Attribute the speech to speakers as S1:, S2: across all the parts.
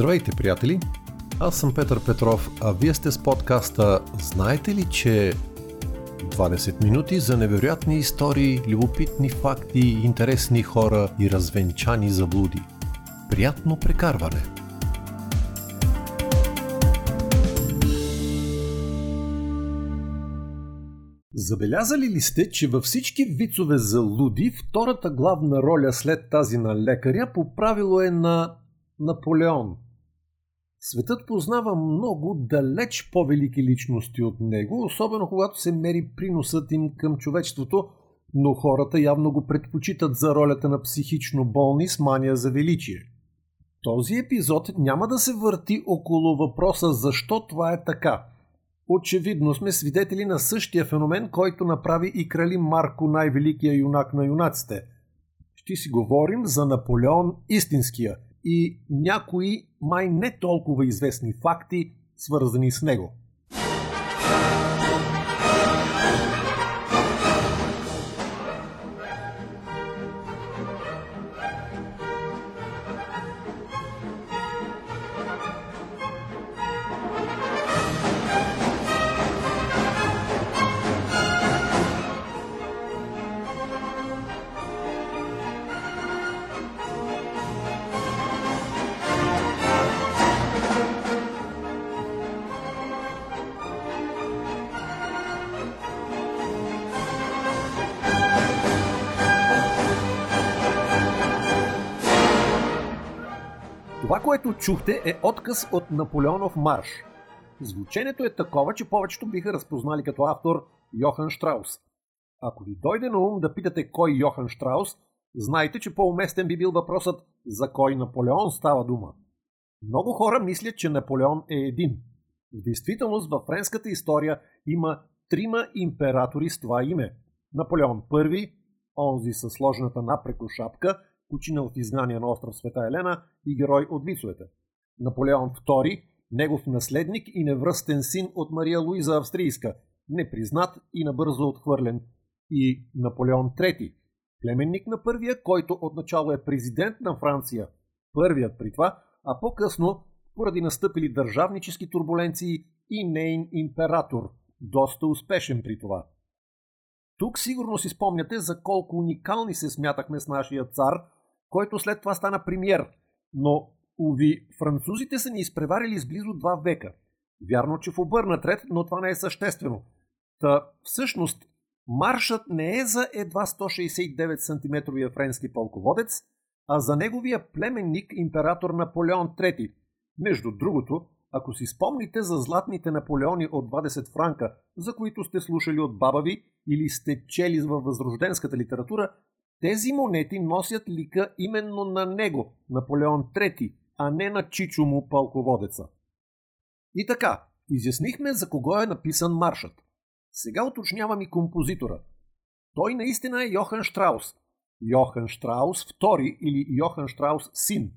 S1: Здравейте, приятели! Аз съм Петър Петров, а вие сте с подкаста Знаете ли, че 20 минути за невероятни истории, любопитни факти, интересни хора и развенчани заблуди. Приятно прекарване! Забелязали ли сте, че във всички вицове за луди втората главна роля след тази на лекаря по правило е на Наполеон? Светът познава много далеч по-велики личности от него, особено когато се мери приносът им към човечеството, но хората явно го предпочитат за ролята на психично болни с мания за величие. Този епизод няма да се върти около въпроса защо това е така. Очевидно сме свидетели на същия феномен, който направи и крали Марко най-великия юнак на юнаците. Ще си говорим за Наполеон истинския – и някои май не толкова известни факти, свързани с него. Което чухте е отказ от Наполеонов марш. Звученето е такова, че повечето биха разпознали като автор Йохан Штраус. Ако ви дойде на ум да питате кой Йохан Штраус, знайте, че по-уместен би бил въпросът за кой Наполеон става дума. Много хора мислят, че Наполеон е един. В действителност във френската история има трима императори с това име. Наполеон I, онзи със сложната напреко шапка – починал в изгнание на остров Света Елена и герой от вицовете. Наполеон II, негов наследник и невръстен син от Мария Луиза Австрийска, непризнат и набързо отхвърлен. И Наполеон III, племенник на първия, който отначало е президент на Франция, първият при това, а по-късно, поради настъпили държавнически турбуленции и нейн император, доста успешен при това. Тук сигурно си спомняте за колко уникални се смятахме с нашия цар – който след това стана премьер. Но, уви, французите са ни изпреварили с близо два века. Вярно, че в обърнат ред, но това не е съществено. Та, всъщност, маршът не е за едва 169 см френски полководец, а за неговия племенник император Наполеон III. Между другото, ако си спомните за златните Наполеони от 20 франка, за които сте слушали от баба ви или сте чели във възрожденската литература, тези монети носят лика именно на него, Наполеон III, а не на Чичо му пълководеца. И така, изяснихме за кого е написан маршът. Сега уточнявам и композитора. Той наистина е Йохан Штраус. Йохан Штраус II или Йохан Штраус син.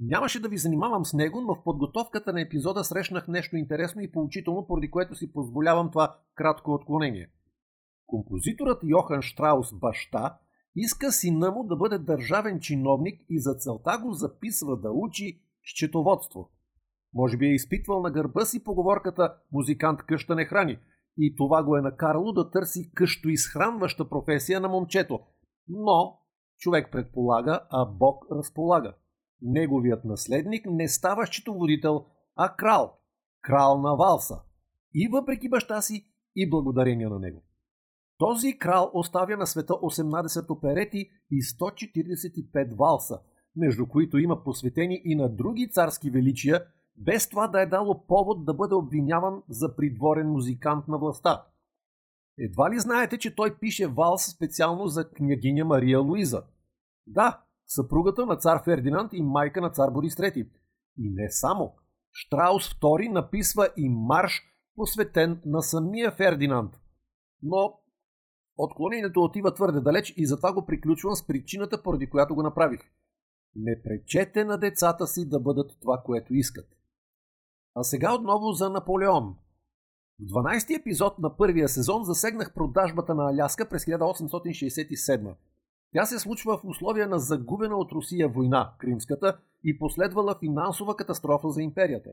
S1: Нямаше да ви занимавам с него, но в подготовката на епизода срещнах нещо интересно и поучително, поради което си позволявам това кратко отклонение. Композиторът Йохан Штраус баща иска сина му да бъде държавен чиновник и за целта го записва да учи счетоводство. Може би е изпитвал на гърба си поговорката «музикант къща не храни» и това го е накарало да търси къщо изхранваща професия на момчето. Но човек предполага, а Бог разполага. Неговият наследник не става счетоводител, а крал. Крал на валса. И въпреки баща си, и благодарение на него. Този крал оставя на света 18 оперети и 145 валса, между които има посветени и на други царски величия, без това да е дало повод да бъде обвиняван за придворен музикант на властта. Едва ли знаете, че той пише валс специално за княгиня Мария Луиза? Да, съпругата на цар Фердинанд и майка на цар Борис III. И не само. Штраус II написва и марш, посветен на самия Фердинанд. Но Отклонението отива твърде далеч и затова го приключвам с причината, поради която го направих. Не пречете на децата си да бъдат това, което искат. А сега отново за Наполеон. В 12 епизод на първия сезон засегнах продажбата на Аляска през 1867. Тя се случва в условия на загубена от Русия война, Кримската, и последвала финансова катастрофа за империята.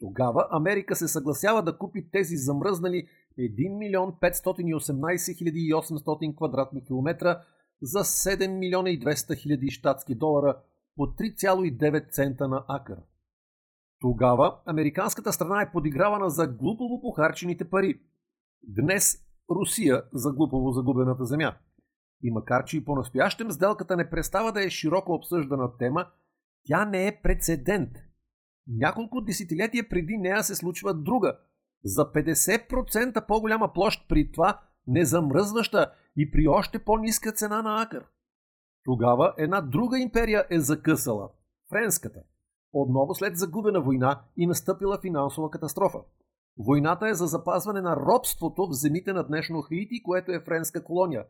S1: Тогава Америка се съгласява да купи тези замръзнали 1 милион 518 800 квадратни километра за 7 милиона и 200 хиляди щатски долара по 3,9 цента на акър. Тогава американската страна е подигравана за глупово похарчените пари. Днес Русия за глупово загубената земя. И макар, че и по-настоящем сделката не престава да е широко обсъждана тема, тя не е прецедент. Няколко десетилетия преди нея се случва друга, за 50% по-голяма площ при това незамръзваща и при още по-ниска цена на акър. Тогава една друга империя е закъсала – френската. Отново след загубена война и настъпила финансова катастрофа. Войната е за запазване на робството в земите на днешно Хаити, което е френска колония.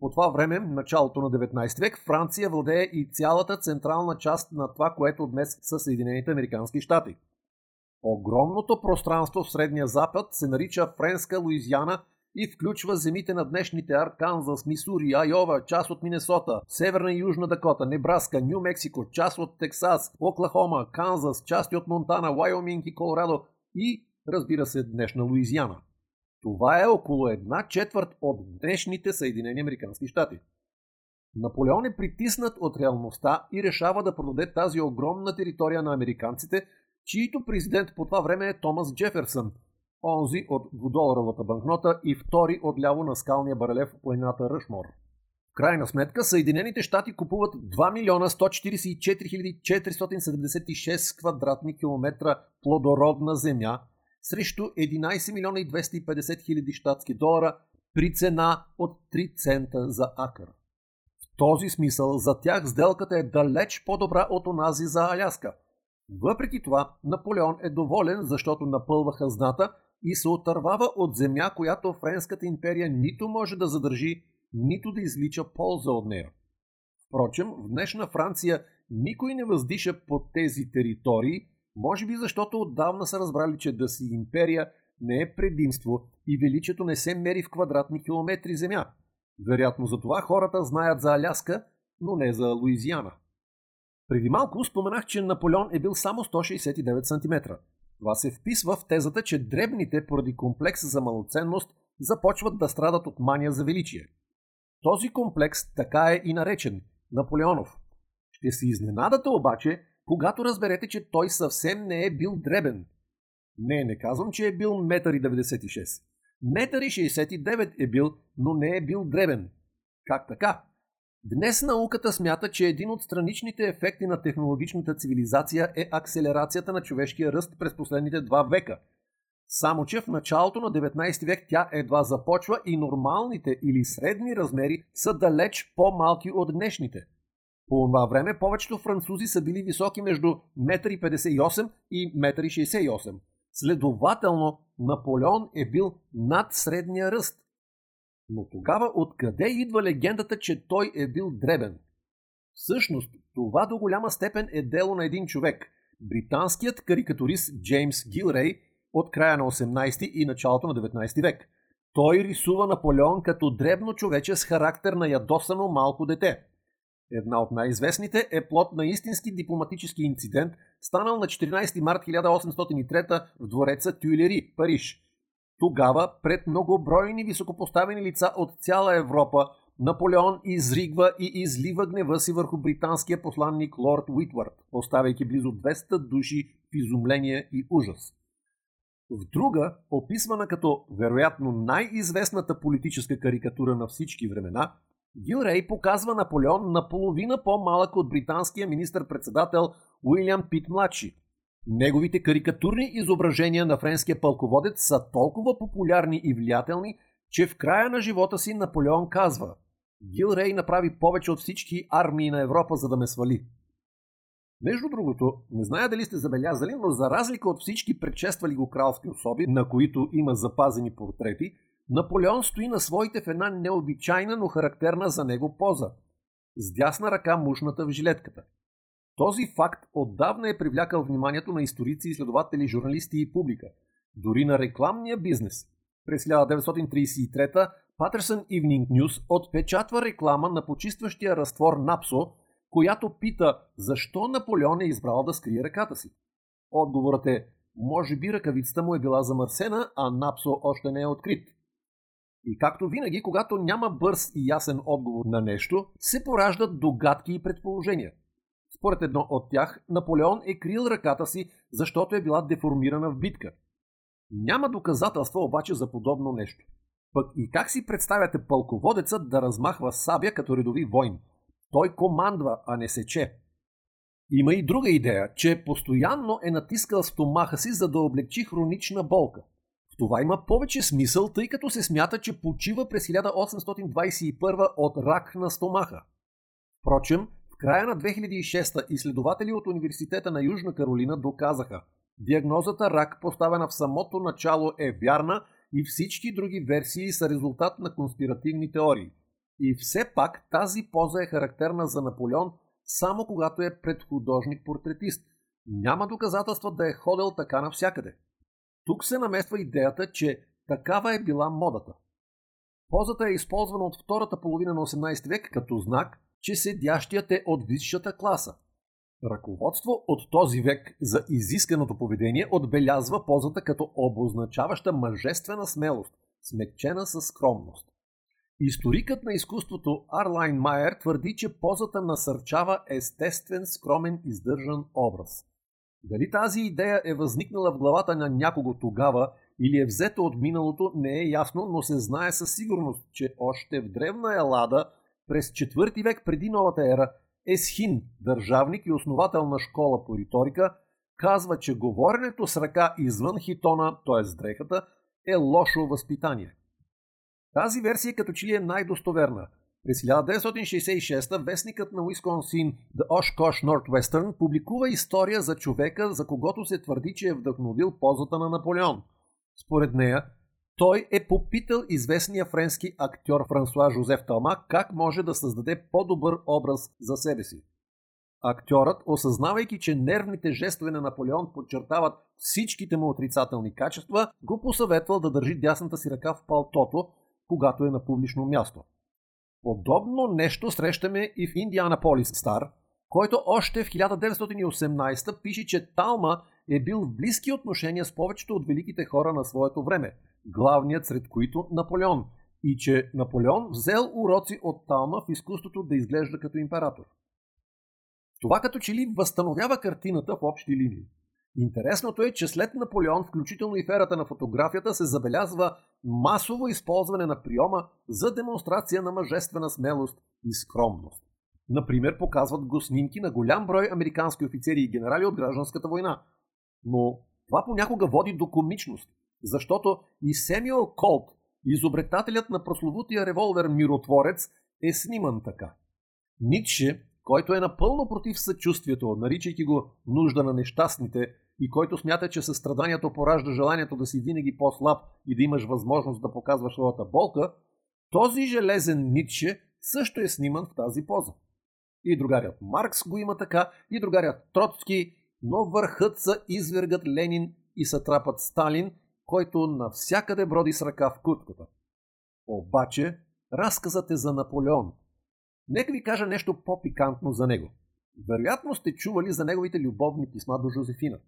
S1: По това време, началото на 19 век, Франция владее и цялата централна част на това, което днес са Съединените Американски щати. Огромното пространство в Средния Запад се нарича Френска Луизиана и включва земите на днешните Арканзас, Мисури, Айова, част от Минесота, Северна и Южна Дакота, Небраска, Нью Мексико, част от Тексас, Оклахома, Канзас, части от Монтана, Вайоминг и Колорадо и, разбира се, днешна Луизиана. Това е около една четвърт от днешните Съединени Американски щати. Наполеон е притиснат от реалността и решава да продаде тази огромна територия на американците, чието президент по това време е Томас Джеферсън – онзи от двудоларовата банкнота и втори от ляво на скалния барелев в планината Ръшмор. В крайна сметка Съединените щати купуват 2 милиона 144 476 квадратни километра плодородна земя срещу 11 милиона и 250 хиляди щатски долара при цена от 3 цента за акър. В този смисъл за тях сделката е далеч по-добра от онази за Аляска. Въпреки това, Наполеон е доволен, защото напълва хазната и се отървава от земя, която Френската империя нито може да задържи, нито да излича полза от нея. Впрочем, в днешна Франция никой не въздиша под тези територии, може би защото отдавна са разбрали, че да си империя не е предимство и величието не се мери в квадратни километри земя. Вероятно за това хората знаят за Аляска, но не за Луизиана. Преди малко споменах, че Наполеон е бил само 169 см. Това се вписва в тезата, че дребните поради комплекс за малоценност започват да страдат от мания за величие. Този комплекс така е и наречен – Наполеонов. Ще се изненадате обаче, когато разберете, че той съвсем не е бил дребен. Не, не казвам, че е бил 1,96 м. 1,69 е бил, но не е бил дребен. Как така? Днес науката смята, че един от страничните ефекти на технологичната цивилизация е акселерацията на човешкия ръст през последните два века. Само, че в началото на 19 век тя едва започва и нормалните или средни размери са далеч по-малки от днешните. По това време повечето французи са били високи между 1,58 и 1,68 м. Следователно, Наполеон е бил над средния ръст. Но тогава откъде идва легендата, че той е бил дребен? Всъщност, това до голяма степен е дело на един човек – британският карикатурист Джеймс Гилрей от края на 18 и началото на 19 век. Той рисува Наполеон като дребно човече с характер на ядосано малко дете. Една от най-известните е плод на истински дипломатически инцидент, станал на 14 март 1803 в двореца Тюйлери, Париж – тогава пред многобройни високопоставени лица от цяла Европа Наполеон изригва и излива гнева си върху британския посланник лорд Уитвард, оставяйки близо 200 души в изумление и ужас. В друга, описвана като вероятно най-известната политическа карикатура на всички времена, Гилрей показва Наполеон наполовина по-малък от британския министър-председател Уилям Пит младши, Неговите карикатурни изображения на френския пълководец са толкова популярни и влиятелни, че в края на живота си Наполеон казва Гил Рей направи повече от всички армии на Европа, за да ме свали. Между другото, не зная дали сте забелязали, но за разлика от всички предшествали го кралски особи, на които има запазени портрети, Наполеон стои на своите в една необичайна, но характерна за него поза. С дясна ръка мушната в жилетката – този факт отдавна е привлякал вниманието на историци, изследователи, журналисти и публика, дори на рекламния бизнес. През 1933 Патерсън Evening News отпечатва реклама на почистващия разтвор Напсо, която пита защо Наполеон е избрал да скрие ръката си. Отговорът е, може би ръкавицата му е била замърсена, а Напсо още не е открит. И както винаги, когато няма бърз и ясен отговор на нещо, се пораждат догадки и предположения. Според едно от тях, Наполеон е крил ръката си, защото е била деформирана в битка. Няма доказателства обаче за подобно нещо. Пък и как си представяте пълководецът да размахва сабя като редови войн? Той командва, а не сече. Има и друга идея, че постоянно е натискал стомаха си, за да облегчи хронична болка. В това има повече смисъл, тъй като се смята, че почива през 1821 от рак на стомаха. Впрочем, края на 2006 изследователи от Университета на Южна Каролина доказаха, диагнозата рак, поставена в самото начало, е вярна и всички други версии са резултат на конспиративни теории. И все пак тази поза е характерна за Наполеон само когато е пред художник-портретист. Няма доказателства да е ходил така навсякъде. Тук се намества идеята, че такава е била модата. Позата е използвана от втората половина на 18 век като знак, че седящият е от висшата класа. Ръководство от този век за изисканото поведение отбелязва позата като обозначаваща мъжествена смелост, смекчена със скромност. Историкът на изкуството Арлайн Майер твърди, че позата насърчава естествен, скромен, издържан образ. Дали тази идея е възникнала в главата на някого тогава или е взета от миналото, не е ясно, но се знае със сигурност, че още в древна Елада, през 4 век преди новата ера, Есхин, държавник и основател на школа по риторика, казва, че говоренето с ръка извън хитона, т.е. дрехата, е лошо възпитание. Тази версия като че ли е най-достоверна. През 1966 вестникът на Уисконсин The Oshkosh Northwestern публикува история за човека, за когото се твърди, че е вдъхновил позата на Наполеон. Според нея, той е попитал известния френски актьор Франсуа Жозеф Талма как може да създаде по-добър образ за себе си. Актьорът, осъзнавайки, че нервните жестове на Наполеон подчертават всичките му отрицателни качества, го посъветвал да държи дясната си ръка в палтото, когато е на публично място. Подобно нещо срещаме и в Индианаполис Стар, който още в 1918 пише, че Талма е бил в близки отношения с повечето от великите хора на своето време, главният сред които Наполеон, и че Наполеон взел уроци от Талма в изкуството да изглежда като император. Това като че ли възстановява картината в общи линии. Интересното е, че след Наполеон, включително и в ерата на фотографията, се забелязва масово използване на приема за демонстрация на мъжествена смелост и скромност. Например, показват го снимки на голям брой американски офицери и генерали от гражданската война. Но това понякога води до комичност, защото и Семюел Колт, изобретателят на прословутия револвер Миротворец, е сниман така. Ницше който е напълно против съчувствието, наричайки го нужда на нещастните и който смята, че състраданието поражда желанието да си винаги по-слаб и да имаш възможност да показваш своята болка, този железен Ницше също е сниман в тази поза. И другарят Маркс го има така, и другарят Троцки, но върхът са извергът Ленин и сатрапът Сталин, който навсякъде броди с ръка в кутката. Обаче, разказът е за Наполеон, Нека ви кажа нещо по-пикантно за него. Вероятно сте чували за неговите любовни писма до Жозефина.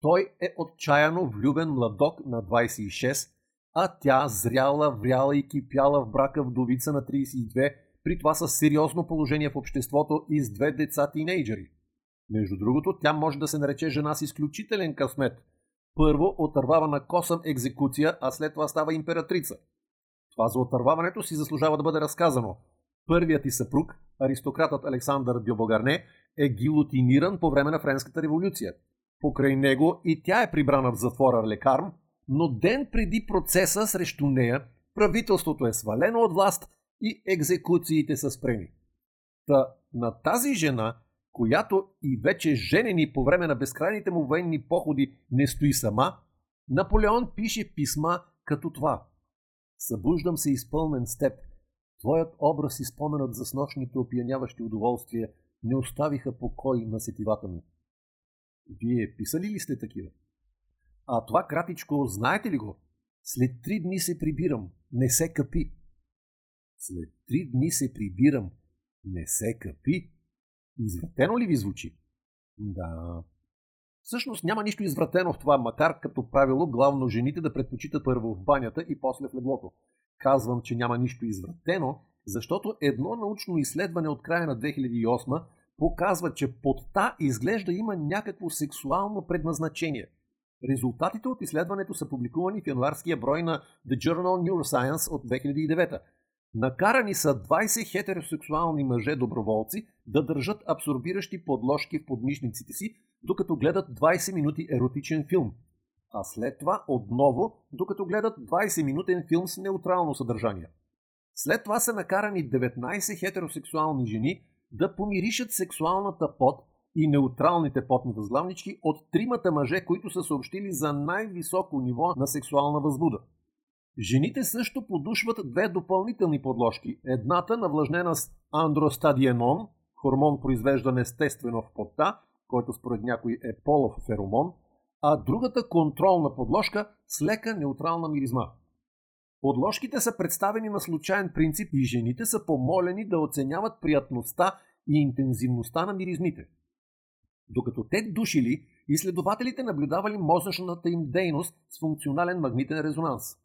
S1: Той е отчаяно влюбен младок на 26, а тя зряла, вряла и кипяла в брака вдовица на 32, при това с сериозно положение в обществото и с две деца тинейджери. Между другото, тя може да се нарече жена с изключителен късмет. Първо отървава на косъм екзекуция, а след това става императрица. Това за отърваването си заслужава да бъде разказано – Първият и съпруг, аристократът Александър Дюбогарне, е гилотиниран по време на Френската революция. Покрай него и тя е прибрана в затвора Лекарм, но ден преди процеса срещу нея правителството е свалено от власт и екзекуциите са спрени. Та на тази жена, която и вече женени по време на безкрайните му военни походи не стои сама, Наполеон пише писма като това. Събуждам се изпълнен с теб – Твоят образ и споменът за снощните опияняващи удоволствия не оставиха покой на сетивата ми. Вие писали ли сте такива? А това кратичко, знаете ли го? След три дни се прибирам, не се капи. След три дни се прибирам, не се капи. Извратено ли ви звучи? Да. Всъщност няма нищо извратено в това, макар като правило главно жените да предпочитат първо в банята и после в леглото. Казвам, че няма нищо извратено, защото едно научно изследване от края на 2008 показва, че подта изглежда има някакво сексуално предназначение. Резултатите от изследването са публикувани в януарския брой на The Journal Neuroscience от 2009. Накарани са 20 хетеросексуални мъже доброволци да държат абсорбиращи подложки в подмишниците си, докато гледат 20 минути еротичен филм. А след това отново, докато гледат 20 минутен филм с неутрално съдържание. След това са накарани 19 хетеросексуални жени да помиришат сексуалната пот и неутралните потни възглавнички от тримата мъже, които са съобщили за най-високо ниво на сексуална възбуда. Жените също подушват две допълнителни подложки. Едната навлажнена с андростадиенон, хормон произвеждан естествено в потта, който според някой е полов феромон, а другата контролна подложка с лека неутрална миризма. Подложките са представени на случайен принцип и жените са помолени да оценяват приятността и интензивността на миризмите. Докато те душили, изследователите наблюдавали мозъчната им дейност с функционален магнитен резонанс.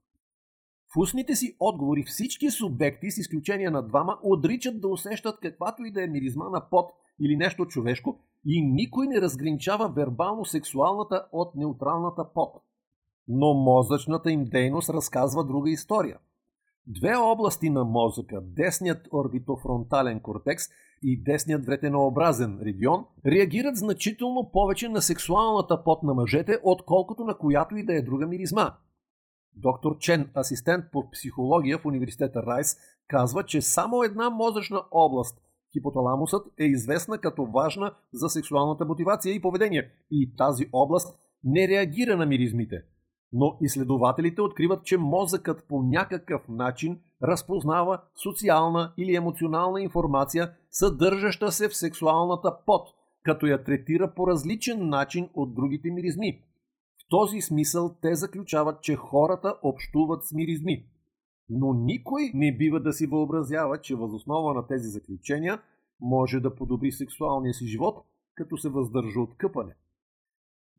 S1: В устните си отговори всички субекти, с изключение на двама, отричат да усещат каквато и да е миризма на пот или нещо човешко и никой не разграничава вербално сексуалната от неутралната пот но мозъчната им дейност разказва друга история. Две области на мозъка, десният орбитофронтален кортекс и десният вретенообразен регион, реагират значително повече на сексуалната пот на мъжете, отколкото на която и да е друга миризма. Доктор Чен, асистент по психология в университета Райс, казва, че само една мозъчна област, хипоталамусът, е известна като важна за сексуалната мотивация и поведение. И тази област не реагира на миризмите – но изследователите откриват, че мозъкът по някакъв начин разпознава социална или емоционална информация, съдържаща се в сексуалната пот, като я третира по различен начин от другите миризми. Този смисъл те заключават, че хората общуват с миризми. Но никой не бива да си въобразява, че възоснова на тези заключения може да подобри сексуалния си живот, като се въздържа от къпане.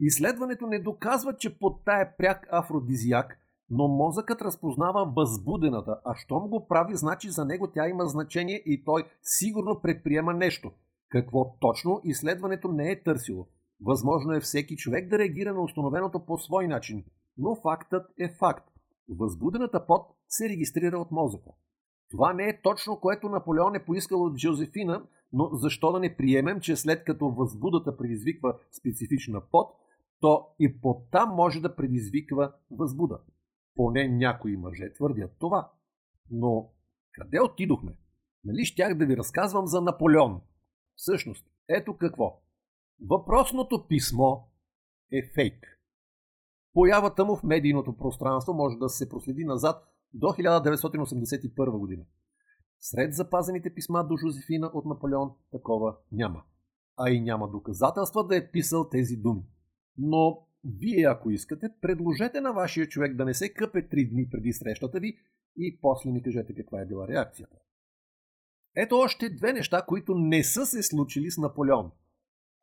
S1: Изследването не доказва, че потта е пряк афродизиак, но мозъкът разпознава възбудената, а щом го прави, значи за него тя има значение и той сигурно предприема нещо. Какво точно изследването не е търсило. Възможно е всеки човек да реагира на установеното по свой начин, но фактът е факт. Възбудената пот се регистрира от мозъка. Това не е точно което Наполеон е поискал от Джозефина, но защо да не приемем, че след като възбудата предизвиква специфична пот, то и потта може да предизвиква възбуда. Поне някои мъже твърдят това. Но къде отидохме? Нали щях да ви разказвам за Наполеон? Всъщност, ето какво. Въпросното писмо е фейк. Появата му в медийното пространство може да се проследи назад до 1981 година. Сред запазените писма до Жозефина от Наполеон такова няма. А и няма доказателства да е писал тези думи. Но вие, ако искате, предложете на вашия човек да не се къпе три дни преди срещата ви и после ми кажете каква е била реакцията. Ето още две неща, които не са се случили с Наполеон.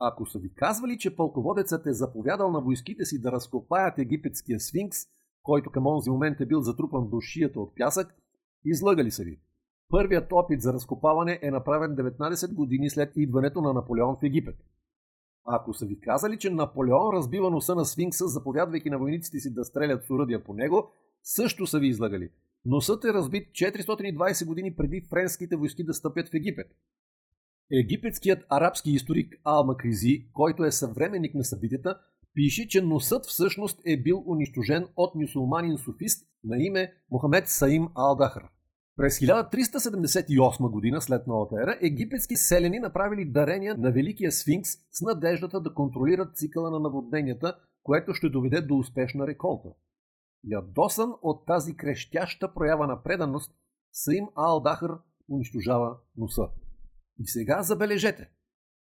S1: Ако са ви казвали, че пълководецът е заповядал на войските си да разкопаят египетския сфинкс, който към онзи момент е бил затрупан до шията от пясък, излъгали са ви. Първият опит за разкопаване е направен 19 години след идването на Наполеон в Египет. Ако са ви казали, че Наполеон разбива носа на Сфинкса, заповядвайки на войниците си да стрелят с уръдия по него, също са ви излагали. Носът е разбит 420 години преди френските войски да стъпят в Египет. Египетският арабски историк Ал Макризи, който е съвременник на събитията, пише, че носът всъщност е бил унищожен от мюсулманин суфист на име Мохамед Саим Ал-Дахр. През 1378 година след новата ера, египетски селени направили дарения на Великия сфинкс с надеждата да контролират цикъла на наводненията, което ще доведе до успешна реколта. Ядосан от тази крещяща проява на преданост, Саим Ал-Дахър унищожава носа. И сега забележете.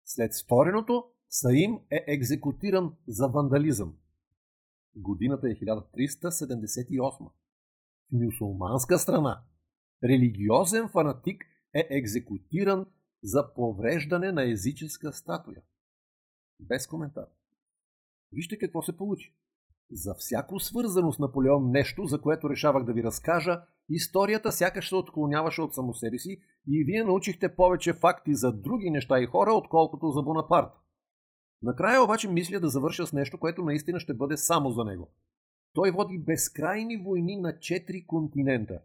S1: След стореното, Саим е екзекутиран за вандализъм. Годината е 1378. В мюсулманска страна религиозен фанатик е екзекутиран за повреждане на езическа статуя. Без коментар. Вижте какво се получи. За всяко свързано с Наполеон нещо, за което решавах да ви разкажа, историята сякаш се отклоняваше от само себе си и вие научихте повече факти за други неща и хора, отколкото за Бонапарт. Накрая обаче мисля да завърша с нещо, което наистина ще бъде само за него. Той води безкрайни войни на четири континента.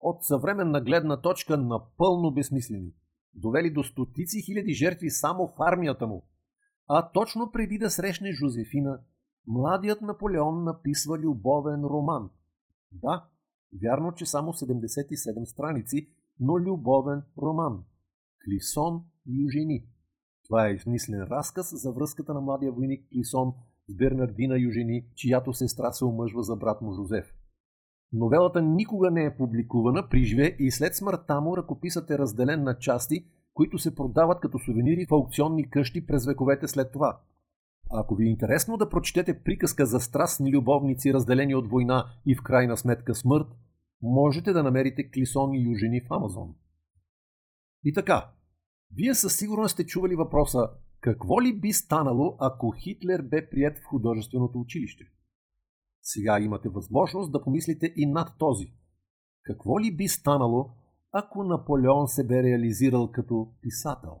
S1: От съвременна гледна точка напълно безсмислени. Довели до стотици хиляди жертви само в армията му. А точно преди да срещне Жозефина, младият Наполеон написва любовен роман. Да, вярно, че само 77 страници, но любовен роман. Клисон и Южени. Това е измислен разказ за връзката на младия войник Клисон с Бернардина Южени, чиято сестра се омъжва за брат му Жозеф. Новелата никога не е публикувана при живе и след смъртта му ръкописът е разделен на части, които се продават като сувенири в аукционни къщи през вековете след това. Ако ви е интересно да прочетете приказка за страстни любовници, разделени от война и в крайна сметка смърт, можете да намерите Клисон и Южени в Амазон. И така, вие със сигурност сте чували въпроса какво ли би станало, ако Хитлер бе прият в художественото училище? Сега имате възможност да помислите и над този. Какво ли би станало, ако Наполеон се бе реализирал като писател?